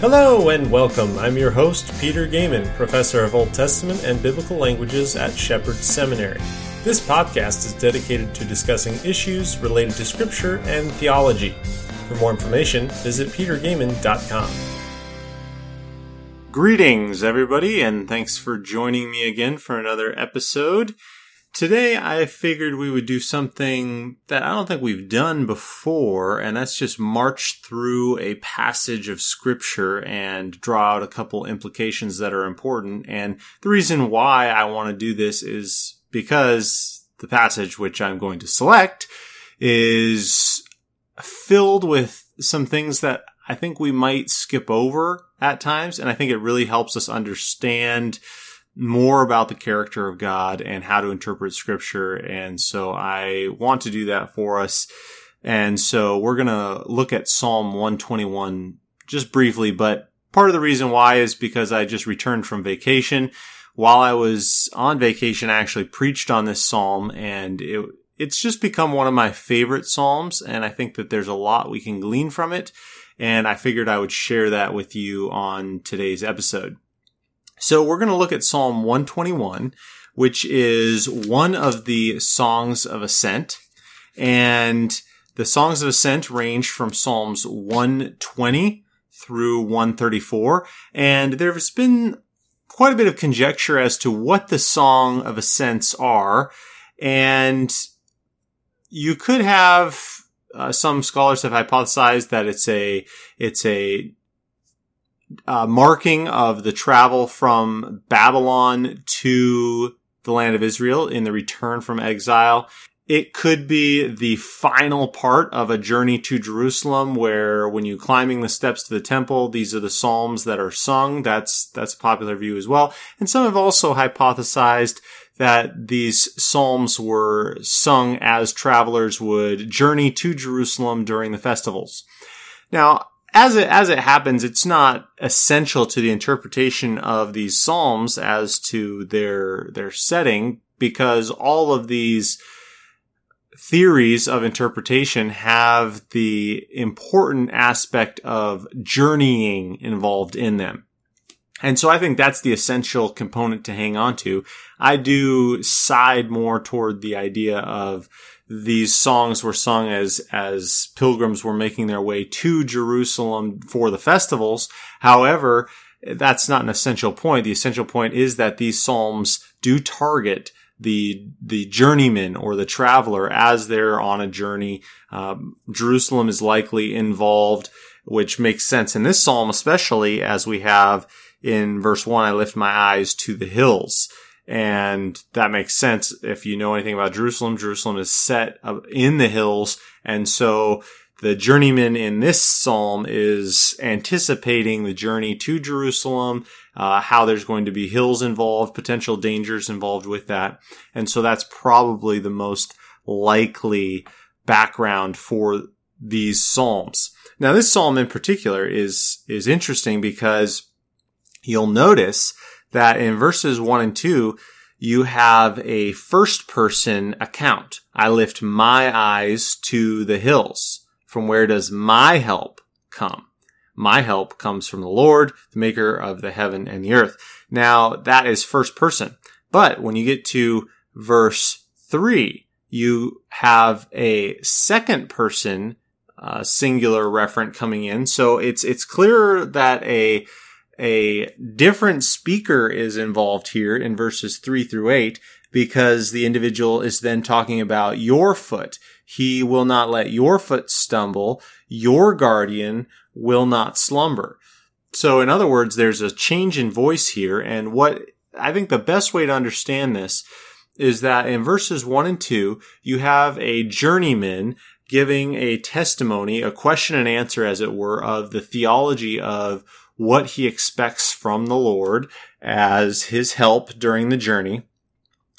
Hello and welcome. I'm your host, Peter Goeman, professor of Old Testament and Biblical Languages at Shepherd Seminary. This podcast is dedicated to discussing issues related to Scripture and theology. For more information, visit petergoeman.com. Greetings, everybody, and thanks for joining me again for another episode. Today, I figured we would do something that I don't think we've done before, and that's just march through a passage of scripture and draw out a couple implications that are important. And the reason why I want to do this is because the passage which I'm going to select is filled with some things that I think we might skip over at times. And I think it really helps us understand more about the character of God and how to interpret scripture. And so I want to do that for us. And so we're going to look at Psalm 121 just briefly, but part of the reason why is because I just returned from vacation. While I was on vacation, I actually preached on this Psalm and it, it's just become one of my favorite Psalms. And I think that there's a lot we can glean from it. And I figured I would share that with you on today's episode. So we're going to look at Psalm 121, which is one of the songs of ascent. And the songs of ascent range from Psalms 120 through 134. And there's been quite a bit of conjecture as to what the song of ascents are. And you could have uh, some scholars have hypothesized that it's a it's a uh, marking of the travel from Babylon to the land of Israel in the return from exile. It could be the final part of a journey to Jerusalem where when you climbing the steps to the temple, these are the psalms that are sung. That's, that's a popular view as well. And some have also hypothesized that these psalms were sung as travelers would journey to Jerusalem during the festivals. Now, as it as it happens, it's not essential to the interpretation of these psalms as to their their setting because all of these theories of interpretation have the important aspect of journeying involved in them. And so I think that's the essential component to hang on to. I do side more toward the idea of these songs were sung as as pilgrims were making their way to Jerusalem for the festivals. However, that's not an essential point. The essential point is that these psalms do target the the journeyman or the traveler as they're on a journey. Um, Jerusalem is likely involved, which makes sense in this psalm, especially as we have in verse one. I lift my eyes to the hills. And that makes sense if you know anything about Jerusalem. Jerusalem is set in the hills. And so the journeyman in this psalm is anticipating the journey to Jerusalem, uh, how there's going to be hills involved, potential dangers involved with that. And so that's probably the most likely background for these psalms. Now, this psalm in particular is, is interesting because you'll notice that in verses one and two, you have a first person account. I lift my eyes to the hills. From where does my help come? My help comes from the Lord, the maker of the heaven and the earth. Now that is first person. But when you get to verse three, you have a second person uh, singular referent coming in. So it's it's clear that a a different speaker is involved here in verses three through eight because the individual is then talking about your foot. He will not let your foot stumble. Your guardian will not slumber. So in other words, there's a change in voice here. And what I think the best way to understand this is that in verses one and two, you have a journeyman giving a testimony, a question and answer, as it were, of the theology of what he expects from the Lord as his help during the journey.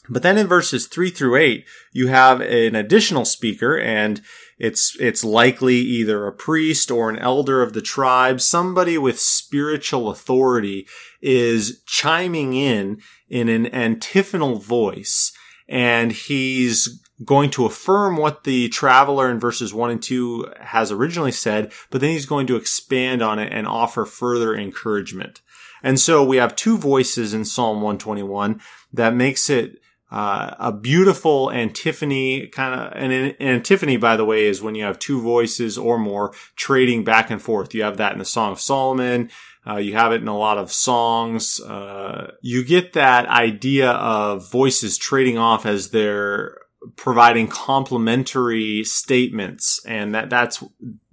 But then in verses three through eight, you have an additional speaker and it's, it's likely either a priest or an elder of the tribe, somebody with spiritual authority is chiming in in an antiphonal voice and he's going to affirm what the traveler in verses one and two has originally said, but then he's going to expand on it and offer further encouragement. And so we have two voices in Psalm 121 that makes it uh, a beautiful antiphony kind of and an antiphony by the way is when you have two voices or more trading back and forth you have that in the song of solomon uh, you have it in a lot of songs uh, you get that idea of voices trading off as they're providing complementary statements and that that's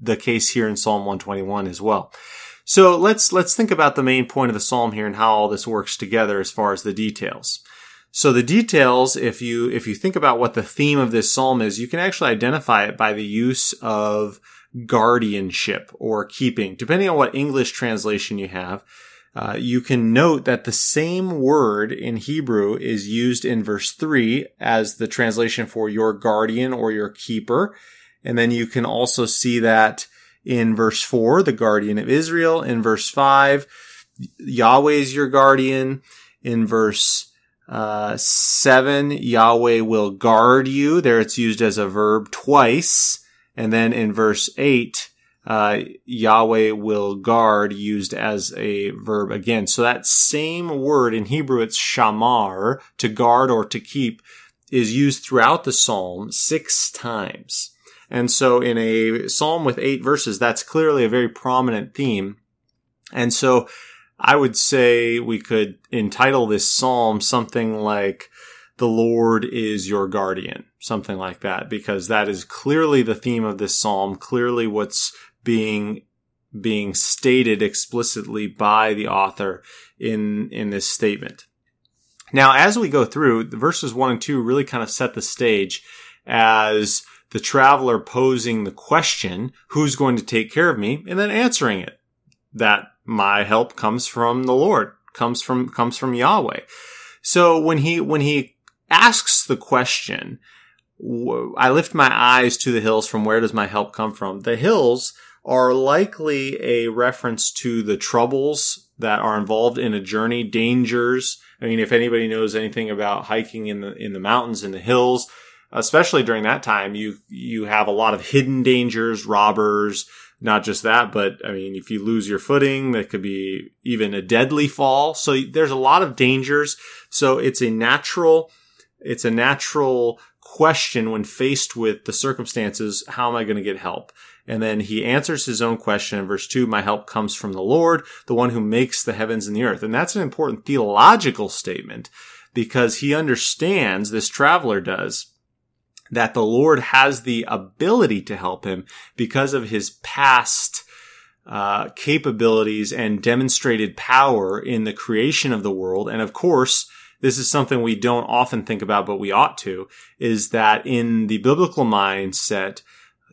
the case here in psalm 121 as well so let's let's think about the main point of the psalm here and how all this works together as far as the details so the details, if you, if you think about what the theme of this psalm is, you can actually identify it by the use of guardianship or keeping, depending on what English translation you have. Uh, you can note that the same word in Hebrew is used in verse 3 as the translation for your guardian or your keeper. And then you can also see that in verse 4, the guardian of Israel. In verse 5, Yahweh is your guardian. In verse uh, seven, Yahweh will guard you. There it's used as a verb twice. And then in verse eight, uh, Yahweh will guard used as a verb again. So that same word in Hebrew, it's shamar, to guard or to keep, is used throughout the psalm six times. And so in a psalm with eight verses, that's clearly a very prominent theme. And so I would say we could entitle this psalm something like, the Lord is your guardian, something like that, because that is clearly the theme of this psalm, clearly what's being being stated explicitly by the author in in this statement. Now, as we go through, the verses 1 and 2 really kind of set the stage as the traveler posing the question, who's going to take care of me? And then answering it. That my help comes from the Lord, comes from, comes from Yahweh. So when he, when he asks the question, I lift my eyes to the hills from where does my help come from? The hills are likely a reference to the troubles that are involved in a journey, dangers. I mean, if anybody knows anything about hiking in the, in the mountains, in the hills, especially during that time, you, you have a lot of hidden dangers, robbers, not just that, but I mean, if you lose your footing, that could be even a deadly fall. So there's a lot of dangers. So it's a natural, it's a natural question when faced with the circumstances. How am I going to get help? And then he answers his own question in verse two. My help comes from the Lord, the one who makes the heavens and the earth. And that's an important theological statement because he understands this traveler does that the Lord has the ability to help him because of his past uh, capabilities and demonstrated power in the creation of the world. And of course, this is something we don't often think about, but we ought to, is that in the biblical mindset,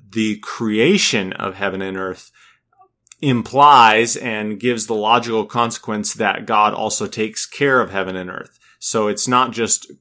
the creation of heaven and earth implies and gives the logical consequence that God also takes care of heaven and earth. So it's not just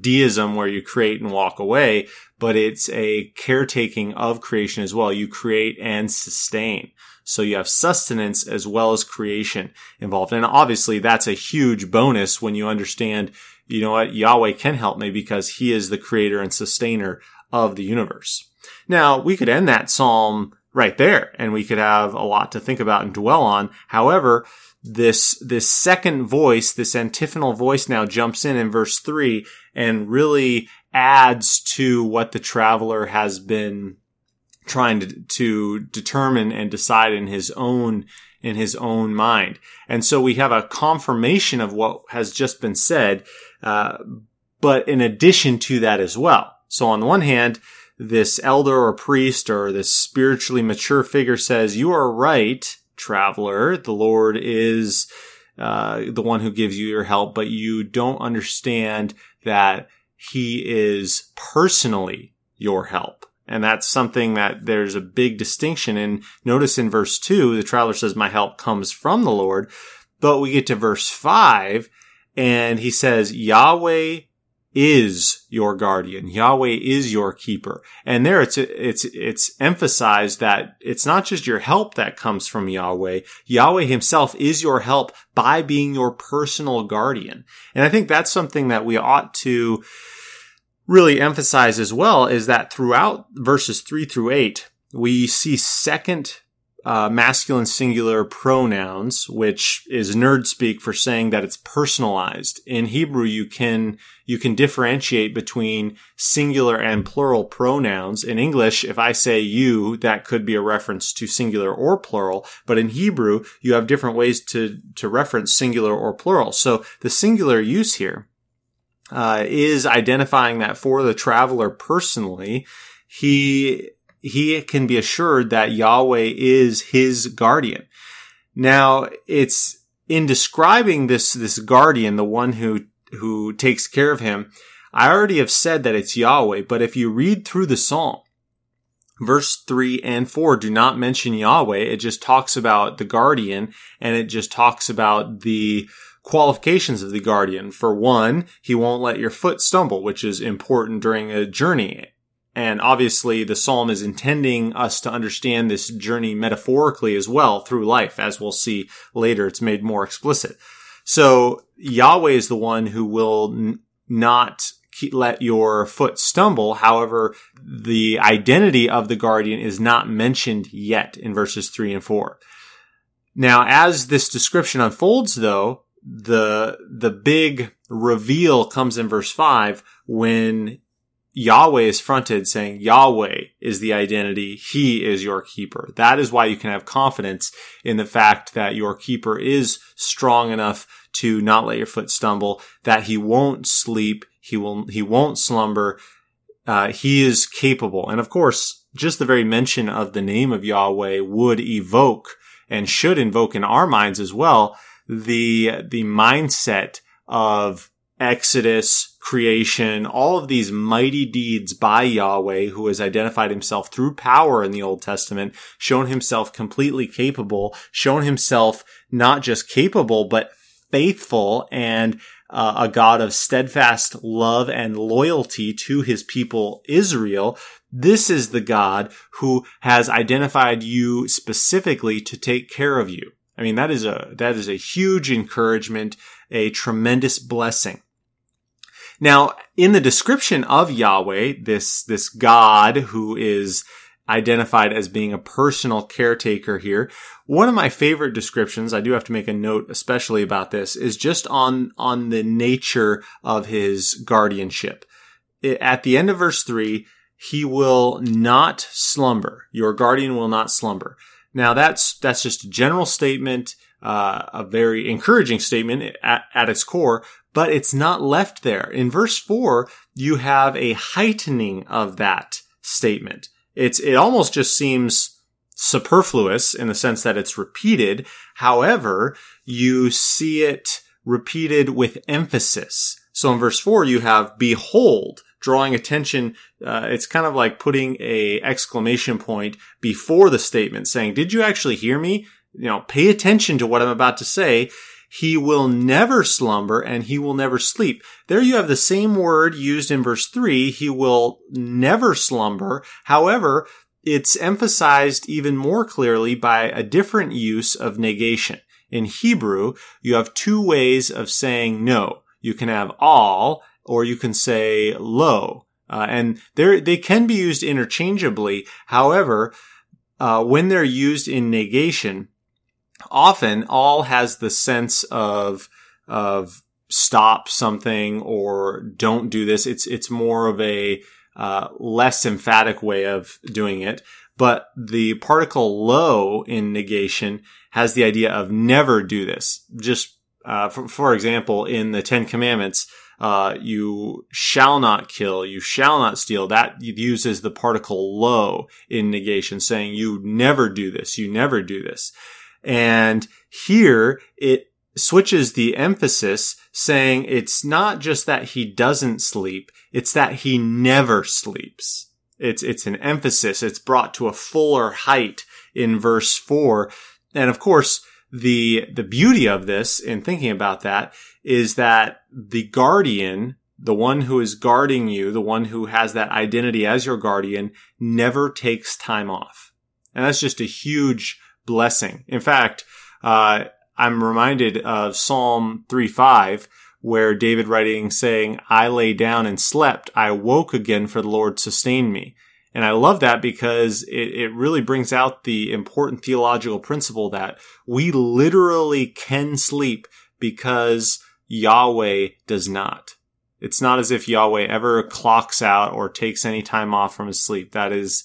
deism where you create and walk away, but it's a caretaking of creation as well. You create and sustain. So you have sustenance as well as creation involved. And obviously that's a huge bonus when you understand, you know what, Yahweh can help me because he is the creator and sustainer of the universe. Now we could end that psalm right there and we could have a lot to think about and dwell on. However, this, this second voice, this antiphonal voice now jumps in in verse three and really adds to what the traveler has been trying to, to determine and decide in his own in his own mind. And so we have a confirmation of what has just been said, uh, but in addition to that as well. So on the one hand, this elder or priest or this spiritually mature figure says, you are right, traveler. The Lord is, uh, the one who gives you your help, but you don't understand that he is personally your help. And that's something that there's a big distinction in. Notice in verse two, the traveler says, my help comes from the Lord. But we get to verse five and he says, Yahweh is your guardian. Yahweh is your keeper. And there it's, it's, it's emphasized that it's not just your help that comes from Yahweh. Yahweh himself is your help by being your personal guardian. And I think that's something that we ought to really emphasize as well is that throughout verses three through eight, we see second uh, masculine singular pronouns, which is nerd speak for saying that it's personalized. In Hebrew, you can you can differentiate between singular and plural pronouns. In English, if I say you, that could be a reference to singular or plural. But in Hebrew, you have different ways to to reference singular or plural. So the singular use here uh, is identifying that for the traveler personally, he he can be assured that Yahweh is his guardian. Now, it's in describing this, this guardian, the one who, who takes care of him. I already have said that it's Yahweh, but if you read through the Psalm, verse 3 and 4 do not mention Yahweh. It just talks about the guardian and it just talks about the qualifications of the guardian. For one, he won't let your foot stumble, which is important during a journey. And obviously the psalm is intending us to understand this journey metaphorically as well through life. As we'll see later, it's made more explicit. So Yahweh is the one who will n- not let your foot stumble. However, the identity of the guardian is not mentioned yet in verses three and four. Now, as this description unfolds though, the, the big reveal comes in verse five when Yahweh is fronted saying Yahweh is the identity. He is your keeper. That is why you can have confidence in the fact that your keeper is strong enough to not let your foot stumble, that he won't sleep. He will, he won't slumber. Uh, he is capable. And of course, just the very mention of the name of Yahweh would evoke and should invoke in our minds as well the, the mindset of Exodus, creation, all of these mighty deeds by Yahweh, who has identified himself through power in the Old Testament, shown himself completely capable, shown himself not just capable, but faithful and uh, a God of steadfast love and loyalty to his people Israel. This is the God who has identified you specifically to take care of you. I mean, that is a, that is a huge encouragement, a tremendous blessing. Now, in the description of Yahweh, this, this God who is identified as being a personal caretaker here. One of my favorite descriptions, I do have to make a note especially about this, is just on, on the nature of his guardianship. At the end of verse three, he will not slumber. Your guardian will not slumber. Now that's, that's just a general statement, uh, a very encouraging statement at, at its core, but it's not left there. In verse four, you have a heightening of that statement. It's, it almost just seems superfluous in the sense that it's repeated. However, you see it repeated with emphasis. So in verse four, you have behold, drawing attention. Uh, it's kind of like putting a exclamation point before the statement saying, did you actually hear me? You know, pay attention to what I'm about to say. He will never slumber and he will never sleep. There you have the same word used in verse three. He will never slumber. However, it's emphasized even more clearly by a different use of negation. In Hebrew, you have two ways of saying no. You can have al or you can say lo. Uh, and they can be used interchangeably. However, uh, when they're used in negation, often al has the sense of of stop something or don't do this. It's it's more of a uh, less emphatic way of doing it. But the particle lo in negation has the idea of never do this. Just uh, for, for, example, in the Ten Commandments, uh, you shall not kill, you shall not steal. That uses the particle lo in negation, saying you never do this, you never do this. And here it switches the emphasis saying it's not just that he doesn't sleep, it's that he never sleeps. It's, it's an emphasis. It's brought to a fuller height in verse four. And of course, the, the beauty of this in thinking about that is that the guardian, the one who is guarding you, the one who has that identity as your guardian never takes time off. And that's just a huge blessing. In fact, uh, I'm reminded of Psalm 3 5, where David writing saying, I lay down and slept. I woke again for the Lord sustained me. And I love that because it, it really brings out the important theological principle that we literally can sleep because Yahweh does not. It's not as if Yahweh ever clocks out or takes any time off from his sleep. That is,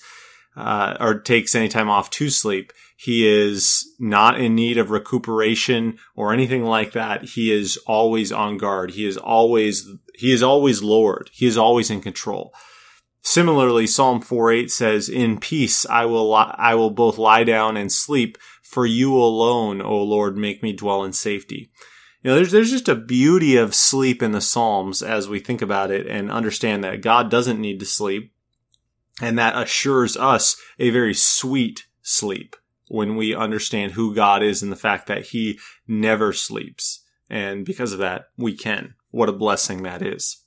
uh, or takes any time off to sleep. He is not in need of recuperation or anything like that. He is always on guard. He is always, he is always Lord. He is always in control. Similarly, Psalm 4:8 says, "In peace I will li- I will both lie down and sleep, for you alone, O Lord, make me dwell in safety." You know, there's there's just a beauty of sleep in the Psalms as we think about it and understand that God doesn't need to sleep, and that assures us a very sweet sleep when we understand who God is and the fact that he never sleeps. And because of that, we can. What a blessing that is.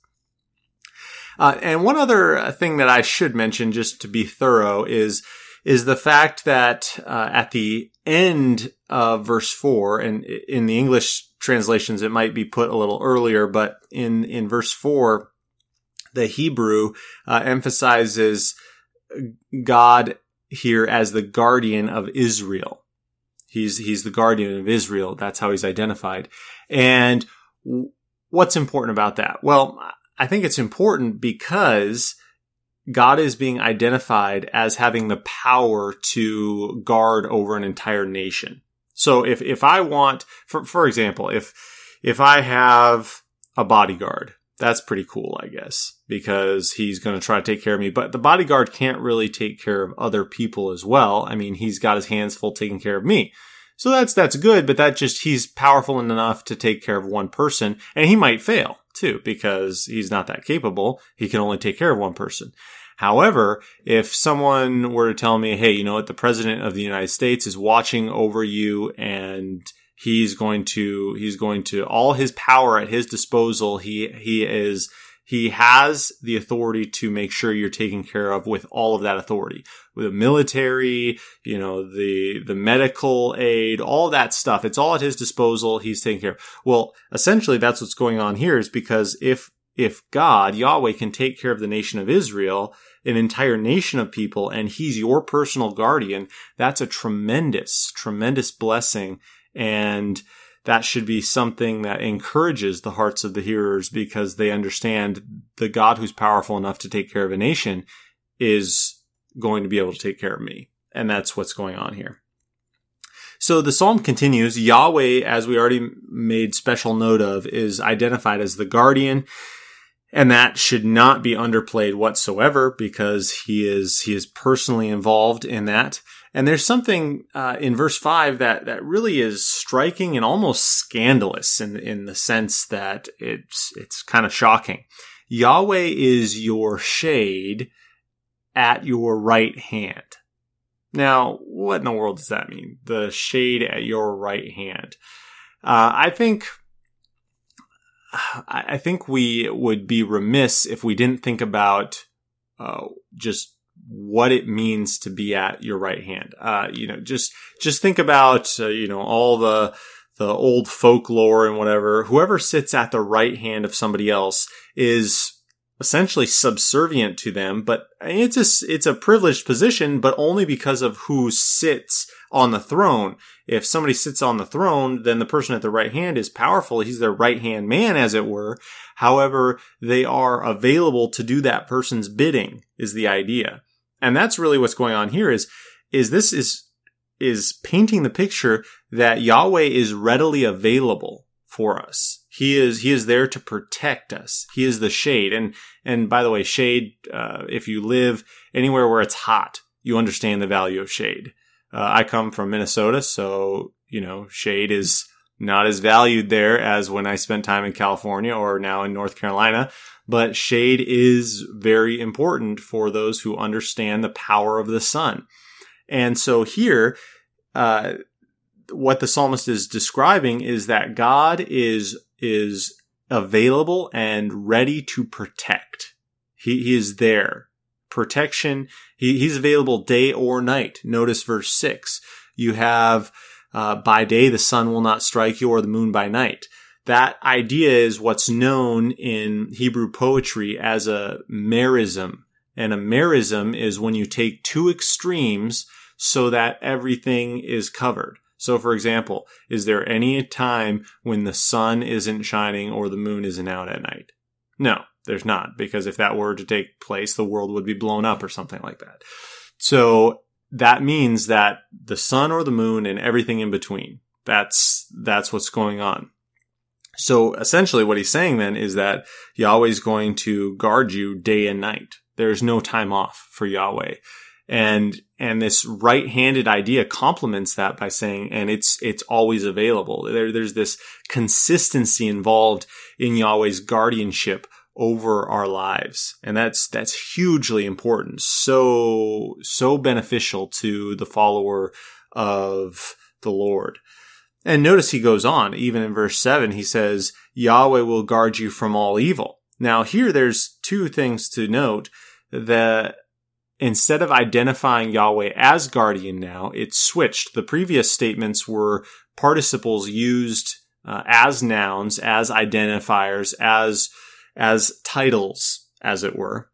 Uh, and one other thing that I should mention, just to be thorough, is is the fact that uh, at the end of verse four, and in the English translations, it might be put a little earlier, but in in verse four, the Hebrew uh, emphasizes God here as the guardian of Israel. He's, he's the guardian of Israel. That's how he's identified. And what's important about that? Well, I think it's important because God is being identified as having the power to guard over an entire nation. So if, if I want, for, for example, if, if I have a bodyguard that's pretty cool, I guess, because he's going to try to take care of me. But the bodyguard can't really take care of other people as well. I mean, he's got his hands full taking care of me. So that's, that's good, but that just, he's powerful enough to take care of one person and he might fail too because he's not that capable. He can only take care of one person. However, if someone were to tell me, Hey, you know what? The president of the United States is watching over you and he's going to he's going to all his power at his disposal he he is he has the authority to make sure you're taken care of with all of that authority. With the military you know the the medical aid all that stuff. It's all at his disposal. He's taking care of. Well essentially that's what's going on here is because if if god yahweh can take care of the nation of israel an entire nation of people and he's your personal guardian that's a tremendous tremendous blessing. And that should be something that encourages the hearts of the hearers because they understand the God who's powerful enough to take care of a nation is going to be able to take care of me. And that's what's going on here. So the psalm continues. Yahweh, as we already made special note of, is identified as the guardian. And that should not be underplayed whatsoever because he is, he is personally involved in that. And there's something uh, in verse five that that really is striking and almost scandalous in in the sense that it's it's kind of shocking. Yahweh is your shade at your right hand. Now, what in the world does that mean? The shade at your right hand. Uh, I think I think we would be remiss if we didn't think about uh, just what it means to be at your right hand. Uh, you know, just just think about uh, you know all the the old folklore and whatever. Whoever sits at the right hand of somebody else is essentially subservient to them, but it's a it's a privileged position, but only because of who sits on the throne. If somebody sits on the throne, then the person at the right hand is powerful. He's their right hand man, as it were. However, they are available to do that person's bidding is the idea. And that's really what's going on here is, is this is, is painting the picture that Yahweh is readily available for us. He is, he is there to protect us. He is the shade. And, and by the way, shade, uh, if you live anywhere where it's hot, you understand the value of shade. Uh, I come from Minnesota, so, you know, shade is not as valued there as when I spent time in California or now in North Carolina but shade is very important for those who understand the power of the sun. And so here, uh, what the psalmist is describing is that God is, is available and ready to protect. He, he is there. Protection. He, he's available day or night. Notice verse six. You have, uh, by day the sun will not strike you or the moon by night. that idea is what's known in Hebrew poetry as a merism. And a merism is when you take two extremes so that everything is covered. So, for example, is there any time when the sun isn't shining or the moon isn't out at night? No, there's not, because if that were to take place, the world would be blown up or something like that. So that means that the sun or the moon and everything in between, that's, that's what's going on. So essentially what he's saying then is that Yahweh's going to guard you day and night. There's no time off for Yahweh. And, and this right-handed idea complements that by saying, and it's, it's always available. There, there's this consistency involved in Yahweh's guardianship over our lives. And that's, that's hugely important. So, so beneficial to the follower of the Lord. And notice he goes on, even in verse 7, he says, Yahweh will guard you from all evil. Now, here there's two things to note that instead of identifying Yahweh as guardian now, it's switched. The previous statements were participles used uh, as nouns, as identifiers, as, as titles, as it were,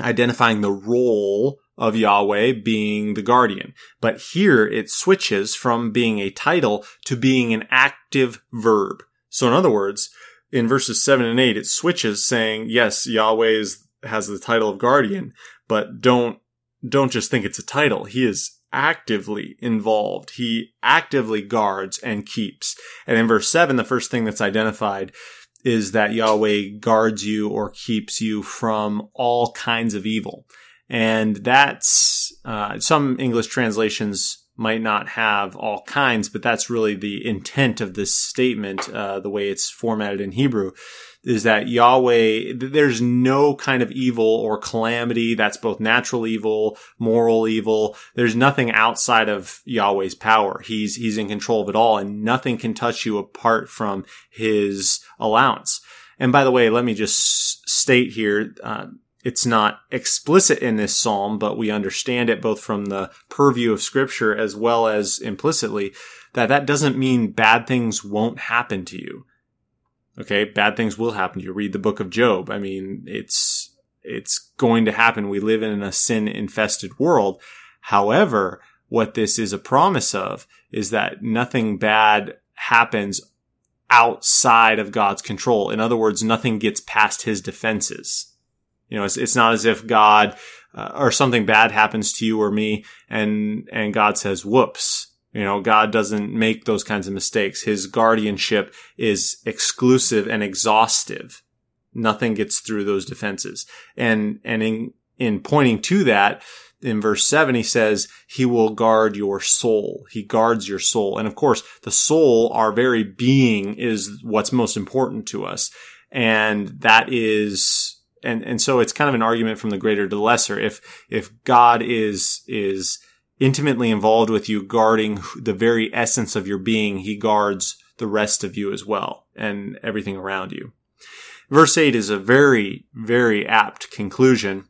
identifying the role of Yahweh being the guardian. But here it switches from being a title to being an active verb. So in other words, in verses 7 and 8, it switches saying, yes, Yahweh is, has the title of guardian, but don't, don't just think it's a title. He is actively involved. He actively guards and keeps. And in verse 7, the first thing that's identified is that Yahweh guards you or keeps you from all kinds of evil. And that's, uh, some English translations might not have all kinds, but that's really the intent of this statement, uh, the way it's formatted in Hebrew, is that Yahweh, there's no kind of evil or calamity that's both natural evil, moral evil. There's nothing outside of Yahweh's power. He's, he's in control of it all and nothing can touch you apart from his allowance. And by the way, let me just state here, uh, it's not explicit in this psalm, but we understand it both from the purview of scripture as well as implicitly that that doesn't mean bad things won't happen to you. Okay. Bad things will happen you. Read the book of Job. I mean, it's, it's going to happen. We live in a sin infested world. However, what this is a promise of is that nothing bad happens outside of God's control. In other words, nothing gets past his defenses. You know, it's, it's not as if God uh, or something bad happens to you or me and, and God says, whoops. You know, God doesn't make those kinds of mistakes. His guardianship is exclusive and exhaustive. Nothing gets through those defenses. And, and in, in pointing to that, in verse 7 he says he will guard your soul he guards your soul and of course the soul our very being is what's most important to us and that is and and so it's kind of an argument from the greater to the lesser. If if God is is intimately involved with you, guarding the very essence of your being, He guards the rest of you as well and everything around you. Verse eight is a very very apt conclusion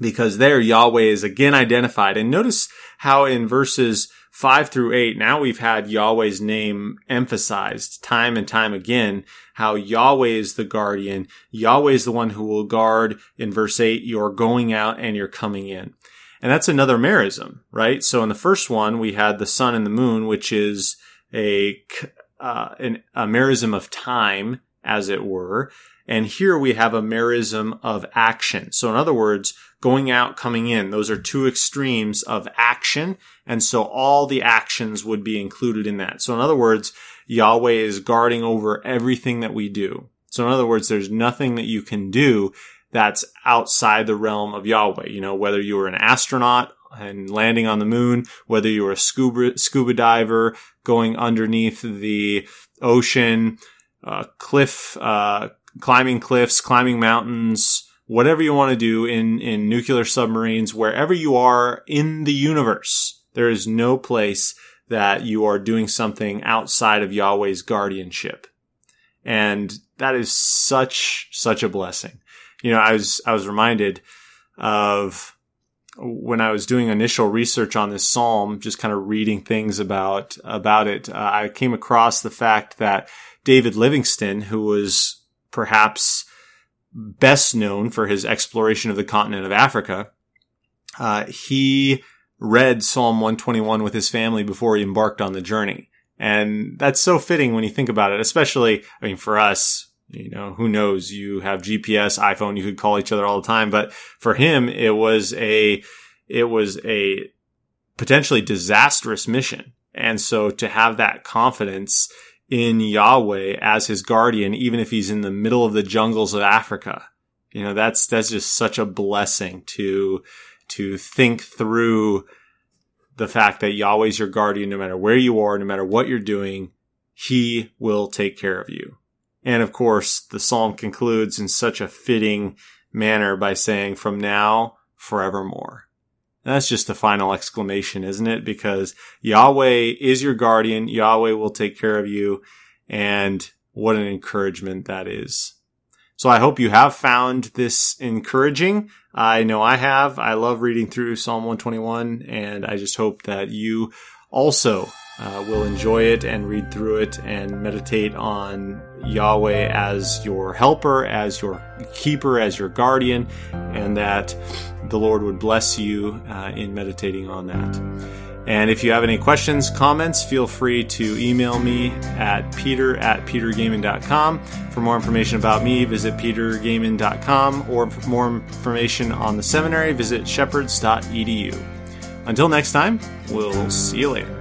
because there Yahweh is again identified, and notice how in verses 5 through 8, now we've had Yahweh's name emphasized time and time again, how Yahweh is the guardian. Yahweh is the one who will guard in verse 8, you're going out and you're coming in. And that's another merism, right? So in the first one, we had the sun and the moon, which is a, uh, an, a merism of time, as it were. And here we have a merism of action. So in other words, going out, coming in, those are two extremes of action. And so all the actions would be included in that. So in other words, Yahweh is guarding over everything that we do. So in other words, there's nothing that you can do that's outside the realm of Yahweh. You know, whether you were an astronaut and landing on the moon, whether you were a scuba, scuba diver going underneath the ocean, uh, cliff, uh, climbing cliffs, climbing mountains, whatever you want to do in, in nuclear submarines, wherever you are in the universe, there is no place that you are doing something outside of Yahweh's guardianship. And that is such, such a blessing. You know, I was, I was reminded of when I was doing initial research on this psalm, just kind of reading things about about it, uh, I came across the fact that David Livingstone, who was perhaps best known for his exploration of the continent of Africa, uh, he read Psalm 121 with his family before he embarked on the journey. And that's so fitting when you think about it, especially, I mean, for us, you know, who knows? You have GPS, iPhone, you could call each other all the time. But for him, it was a, it was a potentially disastrous mission. And so to have that confidence in Yahweh as his guardian, even if he's in the middle of the jungles of Africa, you know, that's, that's just such a blessing to, to think through the fact that Yahweh's your guardian no matter where you are, no matter what you're doing, he will take care of you. And of course, the psalm concludes in such a fitting manner by saying, from now, forevermore. That's just the final exclamation, isn't it? Because Yahweh is your guardian. Yahweh will take care of you. And what an encouragement that is. So I hope you have found this encouraging. I know I have. I love reading through Psalm 121 and I just hope that you also uh, will enjoy it and read through it and meditate on Yahweh as your helper, as your keeper, as your guardian, and that the Lord would bless you uh, in meditating on that. And if you have any questions, comments, feel free to email me at peter at petergoeman.com. For more information about me, visit petergoeman.com, or for more information on the seminary, visit shepherds.edu. Until next time, we'll see you later.